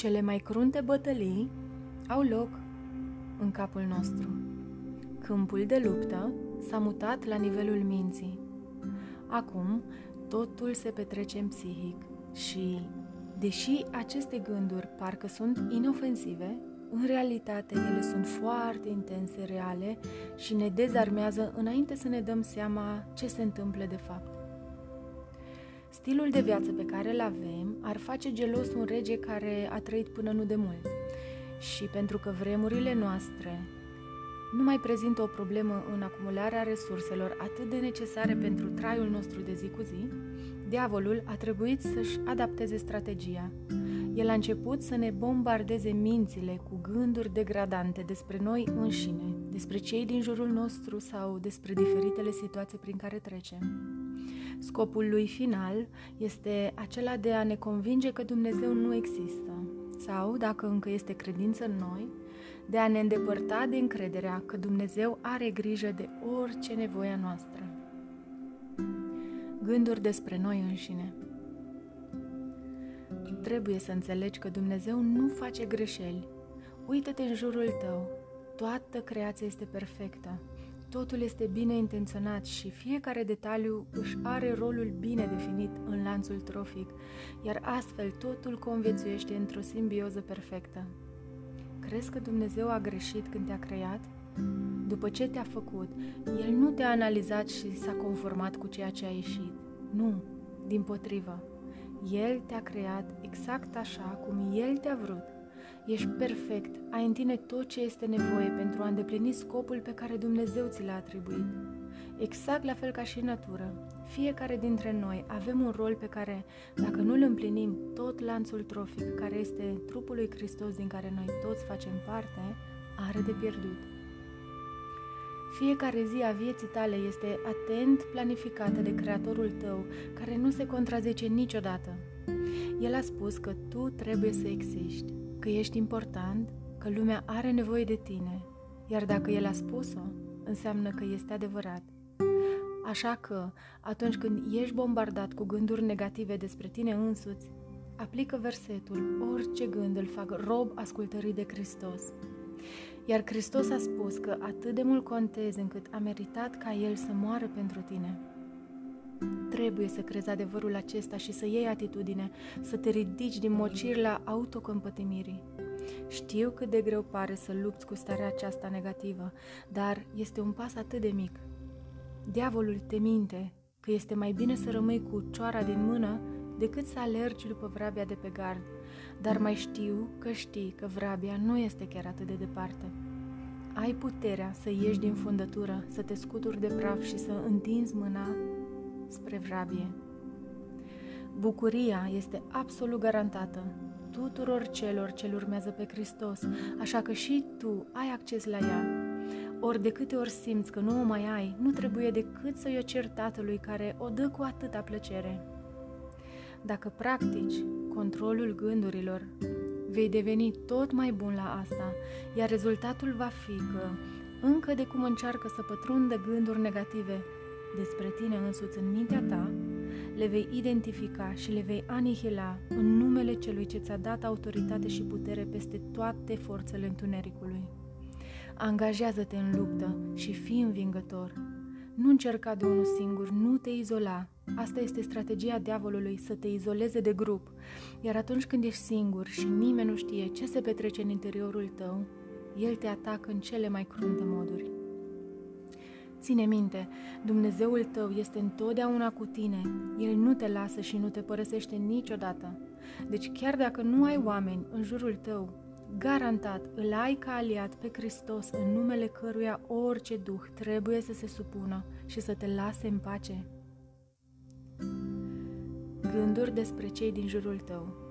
Cele mai crunte bătălii au loc în capul nostru. Câmpul de luptă s-a mutat la nivelul minții. Acum, totul se petrece în psihic și, deși aceste gânduri parcă sunt inofensive, în realitate ele sunt foarte intense, reale și ne dezarmează înainte să ne dăm seama ce se întâmplă de fapt. Stilul de viață pe care îl avem ar face gelos un rege care a trăit până nu de mult. Și pentru că vremurile noastre nu mai prezintă o problemă în acumularea resurselor atât de necesare pentru traiul nostru de zi cu zi, diavolul a trebuit să-și adapteze strategia. El a început să ne bombardeze mințile cu gânduri degradante despre noi înșine, despre cei din jurul nostru sau despre diferitele situații prin care trecem. Scopul lui final este acela de a ne convinge că Dumnezeu nu există sau, dacă încă este credință în noi, de a ne îndepărta de încrederea că Dumnezeu are grijă de orice nevoie noastră. Gânduri despre noi înșine. Trebuie să înțelegi că Dumnezeu nu face greșeli. Uită-te în jurul tău. Toată creația este perfectă. Totul este bine intenționat și fiecare detaliu își are rolul bine definit în lanțul trofic, iar astfel totul conviețuiește într-o simbioză perfectă. Crezi că Dumnezeu a greșit când te-a creat? După ce te-a făcut, El nu te-a analizat și s-a conformat cu ceea ce a ieșit. Nu, din potrivă. El te-a creat exact așa cum El te-a vrut Ești perfect, ai în tine tot ce este nevoie pentru a îndeplini scopul pe care Dumnezeu ți l-a atribuit. Exact la fel ca și în natură, fiecare dintre noi avem un rol pe care, dacă nu îl împlinim, tot lanțul trofic, care este trupul lui Hristos din care noi toți facem parte, are de pierdut. Fiecare zi a vieții tale este atent planificată de Creatorul tău, care nu se contrazice niciodată. El a spus că tu trebuie să existi că ești important, că lumea are nevoie de tine, iar dacă El a spus-o, înseamnă că este adevărat. Așa că, atunci când ești bombardat cu gânduri negative despre tine însuți, aplică versetul, orice gând îl fac rob ascultării de Hristos. Iar Hristos a spus că atât de mult contezi încât a meritat ca El să moară pentru tine. Trebuie să crezi adevărul acesta și să iei atitudine, să te ridici din mocir la autocompătimirii. Știu cât de greu pare să lupți cu starea aceasta negativă, dar este un pas atât de mic. Diavolul te minte că este mai bine să rămâi cu cioara din mână decât să alergi după vrabia de pe gard, dar mai știu că știi că vrabia nu este chiar atât de departe. Ai puterea să ieși din fundătură, să te scuturi de praf și să întinzi mâna spre vrabie. Bucuria este absolut garantată tuturor celor ce urmează pe Hristos, așa că și tu ai acces la ea. Ori de câte ori simți că nu o mai ai, nu trebuie decât să-i o cer Tatălui care o dă cu atâta plăcere. Dacă practici controlul gândurilor, vei deveni tot mai bun la asta, iar rezultatul va fi că, încă de cum încearcă să pătrundă gânduri negative, despre tine însuți în mintea ta, le vei identifica și le vei anihila în numele celui ce ți-a dat autoritate și putere peste toate forțele întunericului. Angajează-te în luptă și fii învingător. Nu încerca de unul singur, nu te izola. Asta este strategia diavolului, să te izoleze de grup. Iar atunci când ești singur și nimeni nu știe ce se petrece în interiorul tău, el te atacă în cele mai crunte moduri. Ține minte, Dumnezeul tău este întotdeauna cu tine. El nu te lasă și nu te părăsește niciodată. Deci chiar dacă nu ai oameni în jurul tău, garantat îl ai ca aliat pe Hristos în numele căruia orice duh trebuie să se supună și să te lase în pace. Gânduri despre cei din jurul tău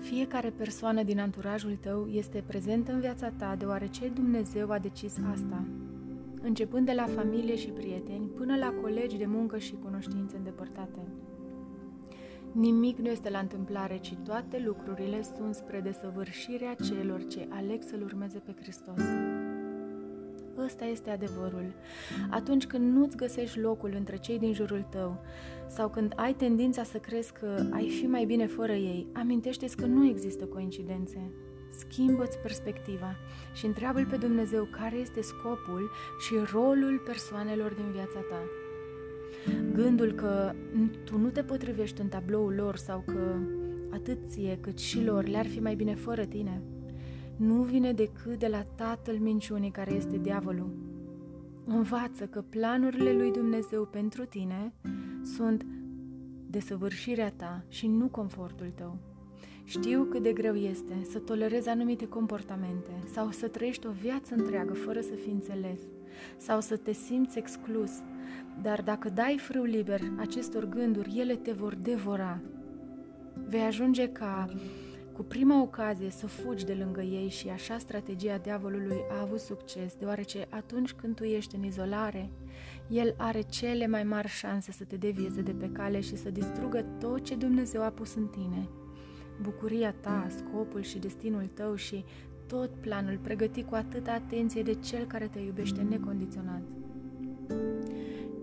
Fiecare persoană din anturajul tău este prezentă în viața ta deoarece Dumnezeu a decis asta începând de la familie și prieteni până la colegi de muncă și cunoștințe îndepărtate. Nimic nu este la întâmplare, ci toate lucrurile sunt spre desăvârșirea celor ce aleg să-L urmeze pe Hristos. Ăsta este adevărul. Atunci când nu-ți găsești locul între cei din jurul tău sau când ai tendința să crezi că ai fi mai bine fără ei, amintește-ți că nu există coincidențe. Schimbă-ți perspectiva și întreabă-L pe Dumnezeu care este scopul și rolul persoanelor din viața ta. Gândul că tu nu te potrivești în tabloul lor sau că atât ție cât și lor le-ar fi mai bine fără tine, nu vine decât de la tatăl minciunii care este diavolul. Învață că planurile lui Dumnezeu pentru tine sunt desăvârșirea ta și nu confortul tău. Știu cât de greu este să tolerezi anumite comportamente sau să trăiești o viață întreagă fără să fii înțeles sau să te simți exclus, dar dacă dai frâu liber acestor gânduri, ele te vor devora. Vei ajunge ca cu prima ocazie să fugi de lângă ei și așa strategia diavolului a avut succes, deoarece atunci când tu ești în izolare, el are cele mai mari șanse să te devieze de pe cale și să distrugă tot ce Dumnezeu a pus în tine. Bucuria ta, scopul și destinul tău și tot planul pregătit cu atâta atenție de cel care te iubește necondiționat.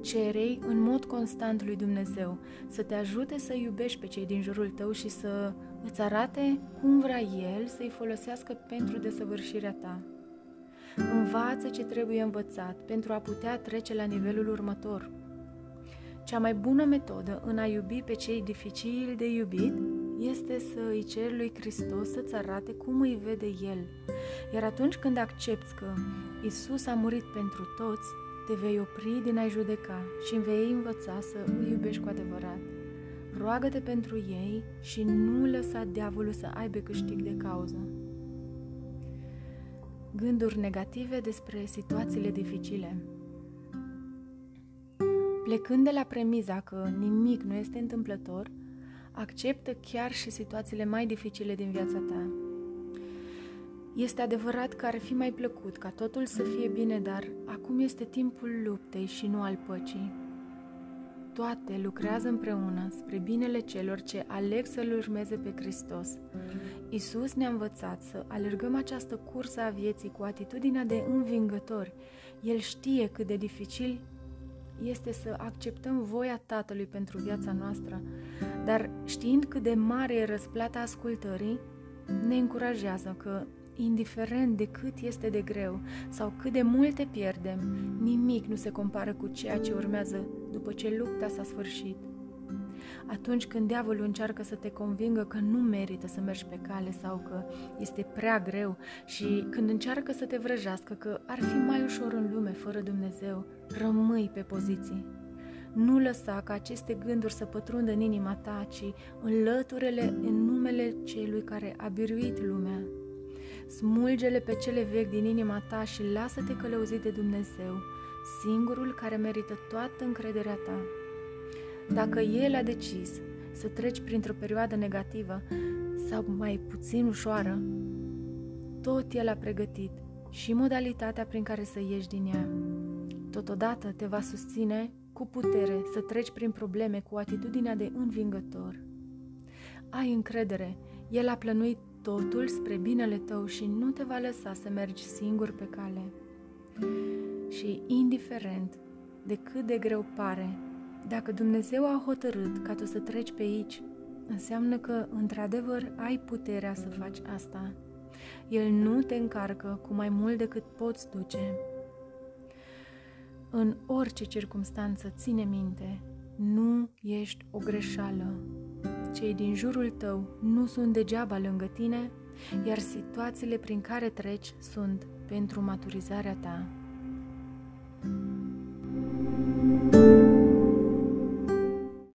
Cerei în mod constant lui Dumnezeu să te ajute să iubești pe cei din jurul tău și să îți arate cum vrea El să-i folosească pentru desăvârșirea ta. Învață ce trebuie învățat pentru a putea trece la nivelul următor. Cea mai bună metodă în a iubi pe cei dificili de iubit este să îi ceri lui Hristos să-ți arate cum îi vede El. Iar atunci când accepti că Isus a murit pentru toți, te vei opri din a-i judeca și vei învăța să îi iubești cu adevărat. Roagă-te pentru ei și nu lăsa diavolul să aibă câștig de cauză. Gânduri negative despre situațiile dificile. Plecând de la premiza că nimic nu este întâmplător, acceptă chiar și situațiile mai dificile din viața ta. Este adevărat că ar fi mai plăcut ca totul să fie bine, dar acum este timpul luptei și nu al păcii. Toate lucrează împreună spre binele celor ce aleg să-L urmeze pe Hristos. Isus ne-a învățat să alergăm această cursă a vieții cu atitudinea de învingători. El știe cât de dificil este să acceptăm voia Tatălui pentru viața noastră, dar știind cât de mare e răsplata ascultării, ne încurajează că indiferent de cât este de greu sau cât de multe pierdem, nimic nu se compară cu ceea ce urmează după ce lupta s-a sfârșit. Atunci când diavolul încearcă să te convingă că nu merită să mergi pe cale sau că este prea greu și când încearcă să te vrăjească că ar fi mai ușor în lume fără Dumnezeu, rămâi pe poziții. Nu lăsa ca aceste gânduri să pătrundă în inima ta, ci înlăturele în numele celui care a biruit lumea Smulge-le pe cele vechi din inima ta și lasă-te călăuzit de Dumnezeu, singurul care merită toată încrederea ta. Dacă El a decis să treci printr-o perioadă negativă sau mai puțin ușoară, tot El a pregătit și modalitatea prin care să ieși din ea. Totodată te va susține cu putere să treci prin probleme cu atitudinea de învingător. Ai încredere, El a plănuit totul spre binele tău și nu te va lăsa să mergi singur pe cale. Și indiferent de cât de greu pare, dacă Dumnezeu a hotărât ca tu să treci pe aici, înseamnă că, într-adevăr, ai puterea să faci asta. El nu te încarcă cu mai mult decât poți duce. În orice circunstanță, ține minte, nu ești o greșeală, cei din jurul tău nu sunt degeaba lângă tine, iar situațiile prin care treci sunt pentru maturizarea ta.